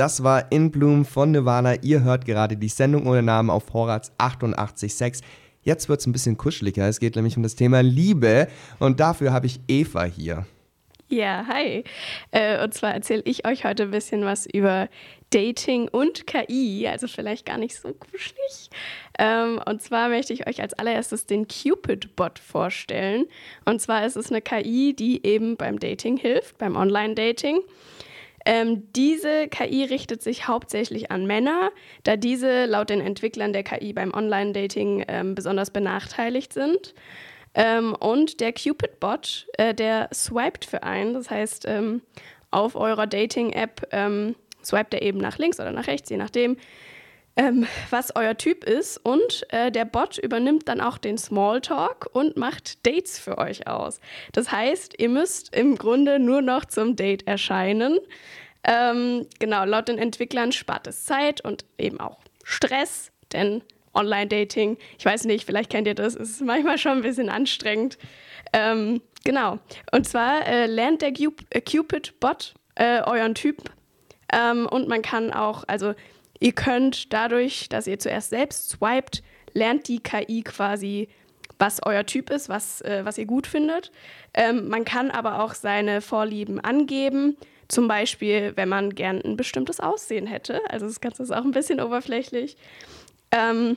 das war In Bloom von Nirvana. Ihr hört gerade die Sendung ohne Namen auf Horaz 88.6. Jetzt wird es ein bisschen kuscheliger. Es geht nämlich um das Thema Liebe und dafür habe ich Eva hier. Ja, hi. Äh, und zwar erzähle ich euch heute ein bisschen was über Dating und KI, also vielleicht gar nicht so kuschelig. Ähm, und zwar möchte ich euch als allererstes den Cupid-Bot vorstellen. Und zwar ist es eine KI, die eben beim Dating hilft, beim Online-Dating. Ähm, diese KI richtet sich hauptsächlich an Männer, da diese laut den Entwicklern der KI beim Online-Dating ähm, besonders benachteiligt sind. Ähm, und der Cupid-Bot, äh, der swiped für einen. Das heißt, ähm, auf eurer Dating-App ähm, swiped er eben nach links oder nach rechts, je nachdem, ähm, was euer Typ ist. Und äh, der Bot übernimmt dann auch den Smalltalk und macht Dates für euch aus. Das heißt, ihr müsst im Grunde nur noch zum Date erscheinen. Ähm, genau, laut den Entwicklern spart es Zeit und eben auch Stress, denn Online-Dating. Ich weiß nicht, vielleicht kennt ihr das, ist manchmal schon ein bisschen anstrengend. Ähm, genau. Und zwar äh, lernt der äh, Cupid-Bot äh, euren Typ ähm, und man kann auch, also ihr könnt dadurch, dass ihr zuerst selbst swiped, lernt die KI quasi, was euer Typ ist, was, äh, was ihr gut findet. Ähm, man kann aber auch seine Vorlieben angeben. Zum Beispiel, wenn man gern ein bestimmtes Aussehen hätte. Also das Ganze ist auch ein bisschen oberflächlich. Ähm,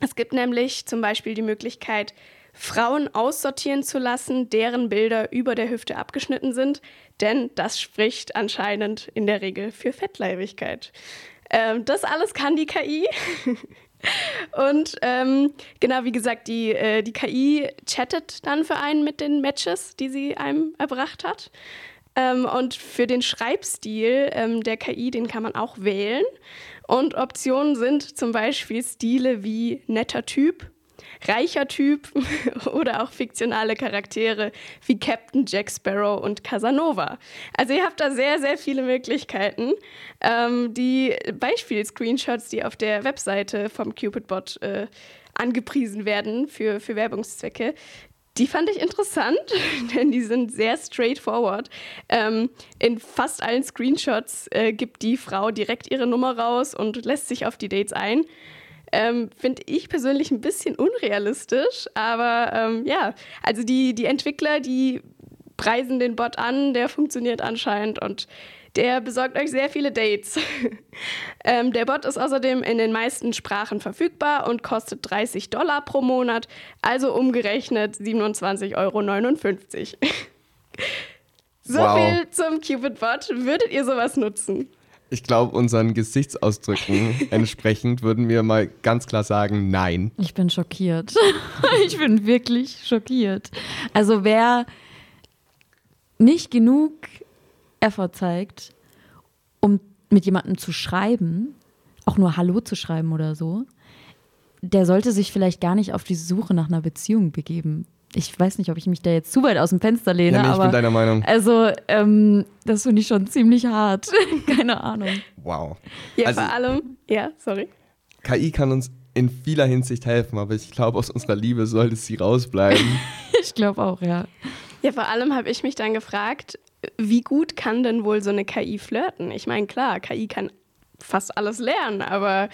es gibt nämlich zum Beispiel die Möglichkeit, Frauen aussortieren zu lassen, deren Bilder über der Hüfte abgeschnitten sind, denn das spricht anscheinend in der Regel für Fettleibigkeit. Ähm, das alles kann die KI. Und ähm, genau, wie gesagt, die, äh, die KI chattet dann für einen mit den Matches, die sie einem erbracht hat. Ähm, und für den Schreibstil ähm, der KI, den kann man auch wählen. Und Optionen sind zum Beispiel Stile wie netter Typ, reicher Typ oder auch fiktionale Charaktere wie Captain Jack Sparrow und Casanova. Also ihr habt da sehr, sehr viele Möglichkeiten. Ähm, die Beispiel-Screenshots, die auf der Webseite vom Cupidbot äh, angepriesen werden für, für Werbungszwecke, die fand ich interessant, denn die sind sehr straightforward. Ähm, in fast allen Screenshots äh, gibt die Frau direkt ihre Nummer raus und lässt sich auf die Dates ein. Ähm, Finde ich persönlich ein bisschen unrealistisch, aber ähm, ja, also die, die Entwickler, die preisen den Bot an, der funktioniert anscheinend und der besorgt euch sehr viele Dates. ähm, der Bot ist außerdem in den meisten Sprachen verfügbar und kostet 30 Dollar pro Monat, also umgerechnet 27,59 Euro. so wow. viel zum Cupid-Bot. Würdet ihr sowas nutzen? Ich glaube, unseren Gesichtsausdrücken entsprechend würden wir mal ganz klar sagen, nein. Ich bin schockiert. ich bin wirklich schockiert. Also wer nicht genug Effort zeigt, um mit jemandem zu schreiben, auch nur Hallo zu schreiben oder so, der sollte sich vielleicht gar nicht auf die Suche nach einer Beziehung begeben. Ich weiß nicht, ob ich mich da jetzt zu weit aus dem Fenster lehne, ja, nee, ich aber bin deiner Meinung. Also ähm, das finde ich schon ziemlich hart. Keine Ahnung. Wow. Ja, also, vor allem. Ja, sorry. KI kann uns in vieler Hinsicht helfen, aber ich glaube, aus unserer Liebe sollte sie rausbleiben. ich glaube auch, ja. Ja, vor allem habe ich mich dann gefragt, wie gut kann denn wohl so eine KI flirten? Ich meine, klar, KI kann fast alles lernen, aber.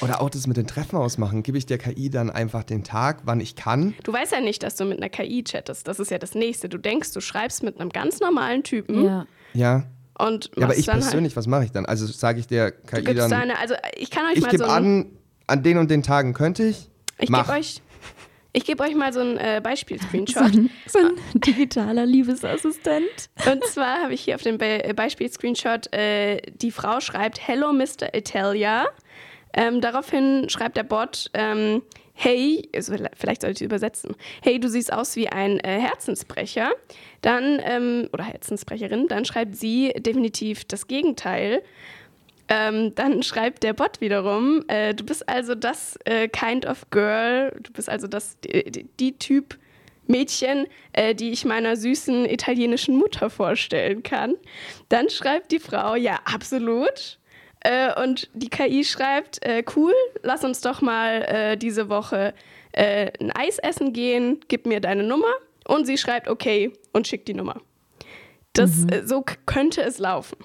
Oder auch das mit den Treffen ausmachen. Gebe ich der KI dann einfach den Tag, wann ich kann? Du weißt ja nicht, dass du mit einer KI chattest. Das ist ja das Nächste. Du denkst, du schreibst mit einem ganz normalen Typen. Ja. Ja. Und ja, aber ich halt persönlich, halt was mache ich dann? Also sage ich der KI du dann. Deine, also ich kann euch ich mal gebe so an, an den und den Tagen könnte ich. Ich gebe euch ich gebe euch mal so ein äh, Beispiel-Screenshot. So, so, ein digitaler Liebesassistent. Und zwar habe ich hier auf dem Be äh, Beispiel-Screenshot, äh, die Frau schreibt Hello Mr. Italia. Ähm, daraufhin schreibt der Bot, ähm, hey, also vielleicht sollte ich übersetzen, hey, du siehst aus wie ein äh, Herzensbrecher. Dann, ähm, oder Herzensbrecherin, dann schreibt sie definitiv das Gegenteil. Ähm, dann schreibt der Bot wiederum, äh, du bist also das äh, Kind of Girl, du bist also das, die, die Typ Mädchen, äh, die ich meiner süßen italienischen Mutter vorstellen kann. Dann schreibt die Frau, ja, absolut. Äh, und die KI schreibt, äh, cool, lass uns doch mal äh, diese Woche ein Eis essen gehen, gib mir deine Nummer. Und sie schreibt, okay, und schickt die Nummer. Das, mhm. so könnte es laufen.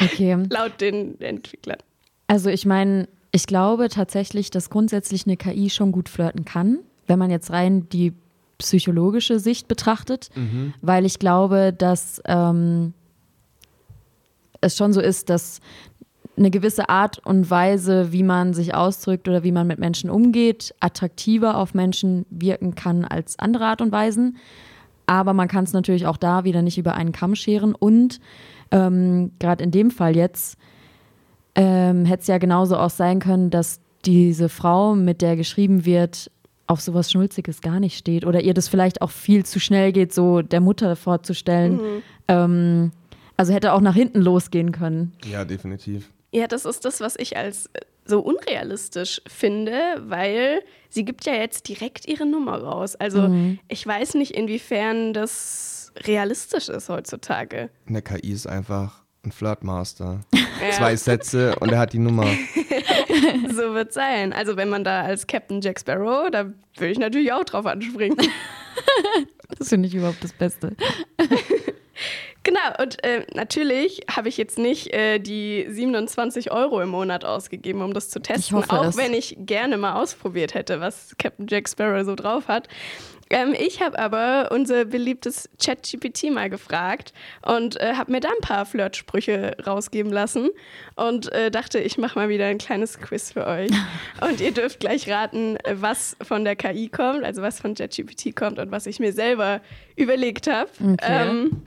Okay. Laut den Entwicklern. Also ich meine, ich glaube tatsächlich, dass grundsätzlich eine KI schon gut flirten kann, wenn man jetzt rein die psychologische Sicht betrachtet, weil ich glaube, dass ähm, es schon so ist, dass eine gewisse Art und Weise, wie man sich ausdrückt oder wie man mit Menschen umgeht, attraktiver auf Menschen wirken kann als andere Art und Weisen. Aber man kann es natürlich auch da wieder nicht über einen Kamm scheren. Und ähm, gerade in dem Fall jetzt ähm, hätte es ja genauso auch sein können, dass diese Frau, mit der geschrieben wird, auf sowas Schnulziges gar nicht steht oder ihr das vielleicht auch viel zu schnell geht, so der Mutter vorzustellen. Ähm, also hätte auch nach hinten losgehen können. Ja, definitiv. Ja, das ist das, was ich als äh, so unrealistisch finde, weil sie gibt ja jetzt direkt ihre Nummer raus. Also ich weiß nicht, inwiefern das realistisch ist heutzutage. Eine KI ist einfach ein Flirtmaster. Zwei Sätze und er hat die Nummer. So wird sein. Also wenn man da als Captain Jack Sparrow, da würde ich natürlich auch drauf anspringen. Das finde ich überhaupt das Beste. Genau, und äh, natürlich habe ich jetzt nicht äh, die 27 Euro im Monat ausgegeben, um das zu testen, hoffe auch wenn ich gerne mal ausprobiert hätte, was Captain Jack Sparrow so drauf hat. Ähm, ich habe aber unser beliebtes ChatGPT mal gefragt und äh, habe mir da ein paar Flirtsprüche rausgeben lassen und äh, dachte, ich mache mal wieder ein kleines Quiz für euch. Und ihr dürft gleich raten, was von der KI kommt, also was von ChatGPT kommt und was ich mir selber überlegt habe. Okay. Ähm,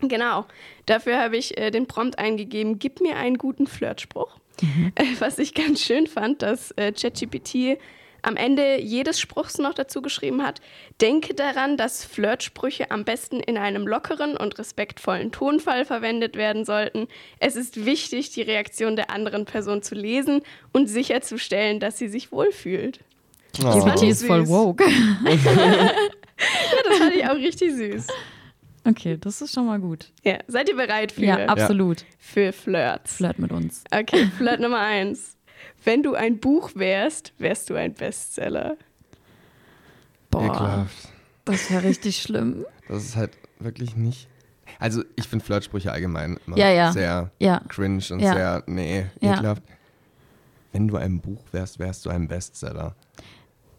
Genau. Dafür habe ich äh, den Prompt eingegeben, gib mir einen guten Flirtspruch. Äh, was ich ganz schön fand, dass äh, ChatGPT am Ende jedes Spruchs noch dazu geschrieben hat, denke daran, dass Flirtsprüche am besten in einem lockeren und respektvollen Tonfall verwendet werden sollten. Es ist wichtig, die Reaktion der anderen Person zu lesen und sicherzustellen, dass sie sich wohlfühlt. Oh. GPT ist voll woke. Ja, das fand ich auch richtig süß. Okay, das ist schon mal gut. Ja, seid ihr bereit für, Ja, absolut. für Flirts? Flirt mit uns. Okay, Flirt Nummer eins. Wenn du ein Buch wärst, wärst du ein Bestseller. Boah, Ekelhaft. das wäre richtig schlimm. Das ist halt wirklich nicht. Also, ich finde Flirtsprüche allgemein immer Ja, ja. sehr Ja, cringe und Ja. sehr, nee, Ja. ekelhaft. Wenn du ein Buch wärst, wärst du ein Bestseller.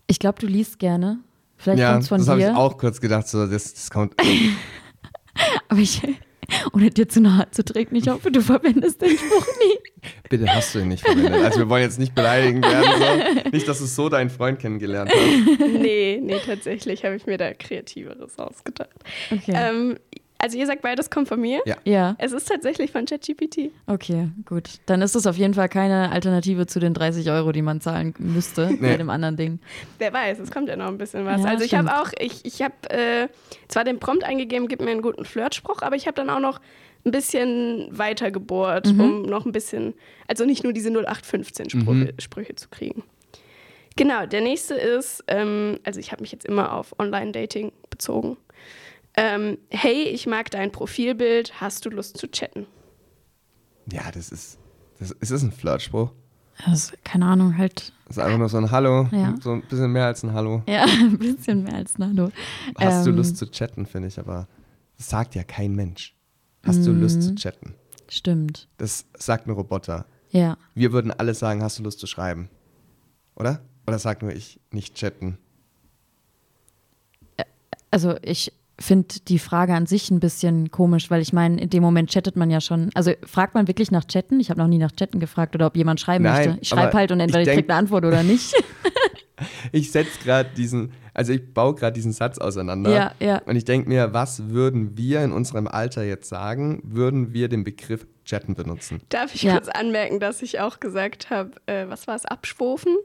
ich glaube, du liest gerne. Vielleicht ja, kommt's von das habe ich dir. auch kurz gedacht, so, das, das kommt. Aber ich, ohne dir zu nahe zu treten, ich hoffe, du verwendest den Spruch nie. Bitte hast du ihn nicht verwendet. Also, wir wollen jetzt nicht beleidigen werden. So. Nicht, dass du so deinen Freund kennengelernt hast. Nee, nee, tatsächlich habe ich mir da Kreativeres ausgedacht. Okay. Ähm, also ihr sagt beides kommt von mir. Ja. ja, Es ist tatsächlich von ChatGPT. okay, gut. Dann ist das auf jeden Fall keine Alternative zu den 30 Euro, die man zahlen müsste bei dem anderen Ding. Wer weiß, es kommt ja noch ein bisschen was. Ja, also ich habe auch, ich, ich habe äh, zwar den Prompt eingegeben, gib mir einen guten Flirtspruch, aber ich habe dann auch noch ein bisschen weiter gebohrt, Mhm. um noch ein bisschen, also nicht nur diese 0815 Sprüche, Sprüche zu kriegen. Genau, der nächste ist, ähm, also ich habe mich jetzt immer auf Online-Dating bezogen. Ähm, hey, ich mag dein Profilbild, hast du Lust zu chatten? Ja, das ist. Das, ist das ein Flirtspruch? Das, keine Ahnung, halt, Das ist einfach nur so ein Hallo. Ja. So ein bisschen mehr als ein Hallo. ja, ein bisschen mehr als Nano. Hast du Ähm, Lust zu chatten, finde ich, aber das sagt ja kein Mensch. Hast du Lust Mhm. zu chatten? Stimmt, Das sagt ein Roboter. ja. Wir würden alle sagen, hast du Lust zu schreiben? Oder? Oder sag nur ich, nicht chatten? Also ich finde die Frage an sich ein bisschen komisch, weil ich meine, in dem Moment chattet man ja schon. Also fragt man wirklich nach Chatten? Ich habe noch nie nach Chatten gefragt oder ob jemand schreiben Nein, möchte. Ich schreibe halt und entweder ich ich, denk- krieg eine Antwort oder nicht. Ich setze gerade diesen, also ich baue gerade diesen Satz auseinander. Ja, ja. Und ich denke mir, was würden wir in unserem Alter jetzt sagen, würden wir den Begriff chatten benutzen? Darf ich Ja. kurz anmerken, dass ich auch gesagt habe, äh, was war es, abschwofen?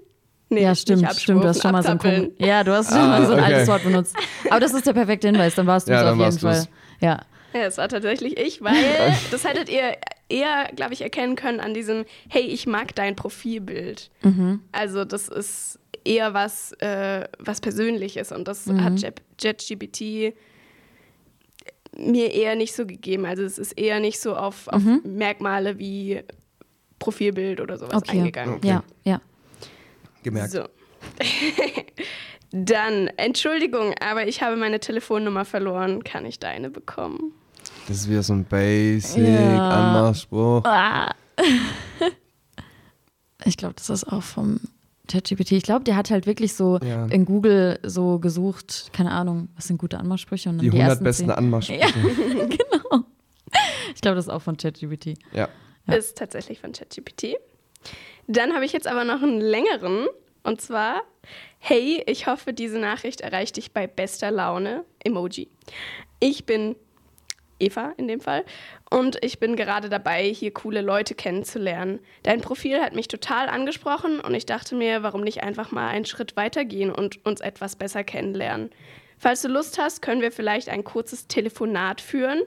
Nee, ja, stimmt, stimmt. Du hast schon mal so ein, ja, du hast schon Ah, mal so ein okay. altes Wort benutzt. Aber das ist der perfekte Hinweis, dann warst du Ja, es dann auf jeden du's. Fall. Ja. Ja, es war tatsächlich ich, weil das hättet ihr eher, glaube ich, erkennen können an diesem, hey, ich mag dein Profilbild. Mhm. Also das ist eher was, äh, was Persönliches und das Mhm. hat Jet- JetGPT mir eher nicht so gegeben. Also es ist eher nicht so auf, auf Merkmale wie Profilbild oder sowas Mhm. Okay. eingegangen. Okay. Ja, ja. Gemerkt. So. Dann, Entschuldigung, aber ich habe meine Telefonnummer verloren. Kann ich deine bekommen? Das ist wieder so ein Basic Ja. Anmachspruch. Ah. Ich glaube, das ist auch vom ChatGPT. Ich glaube, der hat halt wirklich so Ja. in Google so gesucht, keine Ahnung, was sind gute Anmachsprüche und dann Die die, 100 ersten besten 10. Anmachsprüche. genau. Ich glaube, das ist auch von ChatGPT. Ja. Ja. Ist tatsächlich von ChatGPT. Dann habe ich jetzt aber noch einen längeren. Und zwar, hey, ich hoffe, diese Nachricht erreicht dich bei bester Laune. Emoji. Ich bin Eva in dem Fall. Und ich bin gerade dabei, hier coole Leute kennenzulernen. Dein Profil hat mich total angesprochen und ich dachte mir, warum nicht einfach mal einen Schritt weitergehen und uns etwas besser kennenlernen. Falls du Lust hast, können wir vielleicht ein kurzes Telefonat führen.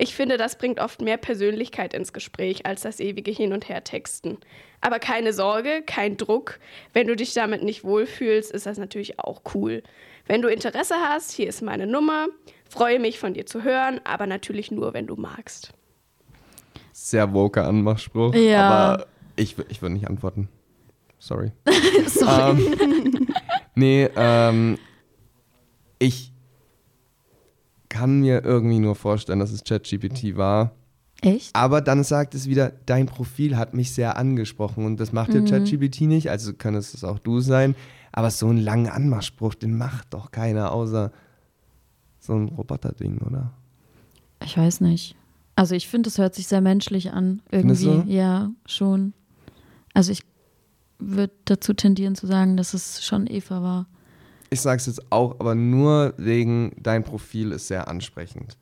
Ich finde, das bringt oft mehr Persönlichkeit ins Gespräch als das ewige Hin- und Her-Texten. Aber keine Sorge, kein Druck. Wenn du dich damit nicht wohlfühlst, ist das natürlich auch cool. Wenn du Interesse hast, hier ist meine Nummer. Freue mich von dir zu hören, aber natürlich nur, wenn du magst. Sehr woker Anmachspruch. Ja. Aber ich, ich würde nicht antworten. Sorry. Sorry. Ähm, nee, ähm, ich kann mir irgendwie nur vorstellen, dass es ChatGPT war. Echt? Aber dann sagt es wieder, dein Profil hat mich sehr angesprochen und das macht ja ChatGPT nicht, also könntest es auch du sein. Aber so einen langen Anmachspruch, den macht doch keiner außer so ein Roboterding, oder? Ich weiß nicht. Also ich finde, es hört sich sehr menschlich an. Irgendwie. Ja, schon. Also ich würde dazu tendieren zu sagen, dass es schon Eva war. Ich sag's jetzt auch, aber nur wegen dein Profil ist sehr ansprechend.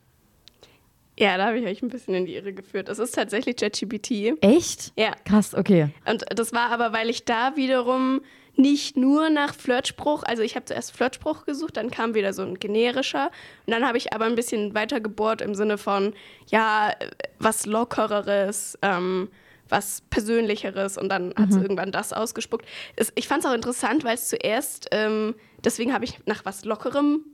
Ja, da habe ich euch ein bisschen in die Irre geführt. Es ist tatsächlich ChatGPT. Echt? Ja, Krass, okay. und das war aber, weil ich da wiederum nicht nur nach Flirtspruch, also ich habe zuerst Flirtspruch gesucht, dann kam wieder so ein generischer und dann habe ich aber ein bisschen weiter gebohrt im Sinne von, ja, was Lockereres, ähm, was Persönlicheres und dann hat es irgendwann das ausgespuckt. Es, ich fand es auch interessant, weil es zuerst, ähm, deswegen habe ich nach was Lockerem,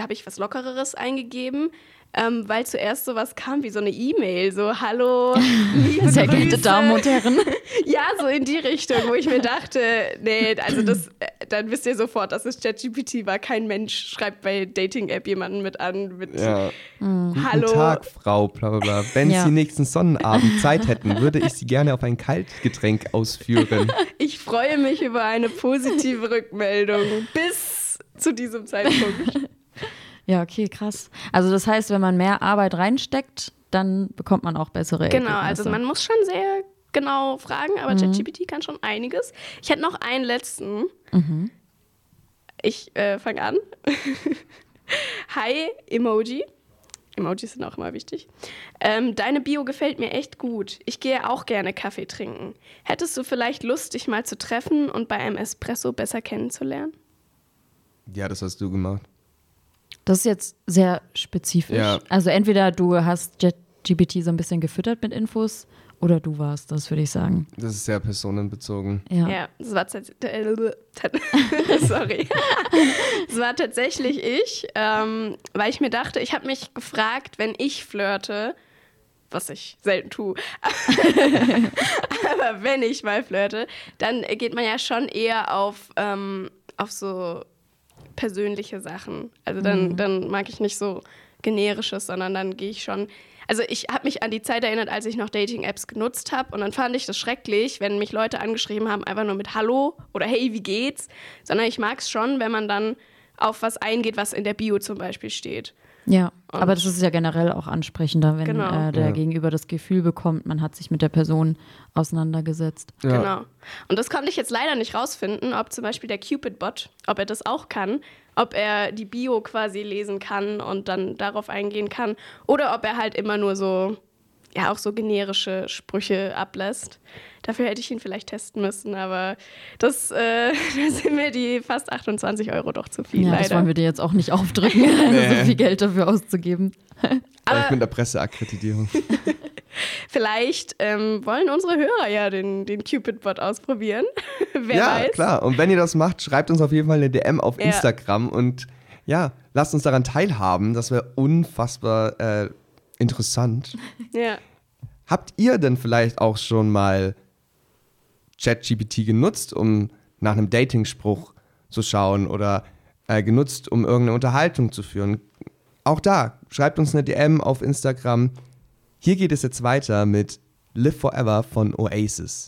habe ich was Lockereres eingegeben, ähm, weil zuerst sowas kam wie so eine E-Mail, so Hallo, liebe Sehr geehrte. Damen und Herren. Ja, so in die Richtung, wo ich mir dachte, nee, also das, äh, dann wisst ihr sofort, dass es ChatGPT war. Kein Mensch schreibt bei Dating-App jemanden mit an, mit Ja. Guten Hallo. Tag, Frau, bla bla bla. Wenn Ja. Sie nächsten Sonnenabend Zeit hätten, würde ich Sie gerne auf ein Kaltgetränk ausführen. Ich freue mich über eine positive Rückmeldung bis zu diesem Zeitpunkt. Ja, okay, krass. Also das heißt, wenn man mehr Arbeit reinsteckt, dann bekommt man auch bessere Genau, Ergebnisse. also man muss schon sehr genau fragen, aber ChatGPT kann schon einiges. Ich hätte noch einen letzten. Ich äh, fange an. Hi, Emoji. Emojis sind auch immer wichtig. Ähm, deine Bio gefällt mir echt gut. Ich gehe auch gerne Kaffee trinken. Hättest du vielleicht Lust, dich mal zu treffen und bei einem Espresso besser kennenzulernen? Ja, das hast du gemacht. Das ist jetzt sehr spezifisch. Ja. Also entweder du hast JetGPT so ein bisschen gefüttert mit Infos oder du warst, das würde ich sagen. Das ist sehr personenbezogen. Ja. Ja, das war tats- äh, tat- sorry. Es war tatsächlich ich, ähm, weil ich mir dachte, ich habe mich gefragt, wenn ich flirte, was ich selten tue, aber wenn ich mal flirte, dann geht man ja schon eher auf, ähm, auf so persönliche Sachen. Also dann, dann mag ich nicht so generisches, sondern dann gehe ich schon. Also ich habe mich an die Zeit erinnert, als ich noch Dating-Apps genutzt habe und dann fand ich das schrecklich, wenn mich Leute angeschrieben haben, einfach nur mit Hallo oder Hey, wie geht's? Sondern ich mag es schon, wenn man dann auf was eingeht, was in der Bio zum Beispiel steht. Ja, Und- aber das ist ja generell auch ansprechender, wenn Genau. äh, der Ja. Gegenüber das Gefühl bekommt, man hat sich mit der Person auseinandergesetzt. Ja. Genau. Und das konnte ich jetzt leider nicht rausfinden, ob zum Beispiel der Cupid-Bot, ob er das auch kann, ob er die Bio quasi lesen kann und dann darauf eingehen kann, oder ob er halt immer nur so, ja, auch so generische Sprüche ablässt. Dafür hätte ich ihn vielleicht testen müssen, aber das, äh, da sind mir die fast 28 Euro doch zu viel, Ja, das wollen leider. wir dir jetzt auch nicht aufdrücken, so viel Geld dafür auszugeben. Vielleicht mit der Presseakkreditierung. Vielleicht ähm, wollen unsere Hörer ja den, den Cupid-Bot ausprobieren. Wer ja, weiß. klar. Und wenn ihr das macht, schreibt uns auf jeden Fall eine DM auf Ja. Instagram und ja, lasst uns daran teilhaben. Das wäre unfassbar äh, interessant. Ja. Habt ihr denn vielleicht auch schon mal ChatGPT genutzt, um nach einem Datingspruch zu schauen oder äh, genutzt, um irgendeine Unterhaltung zu führen? auch da, schreibt uns eine DM auf Instagram. Hier geht es jetzt weiter mit Live Forever von Oasis.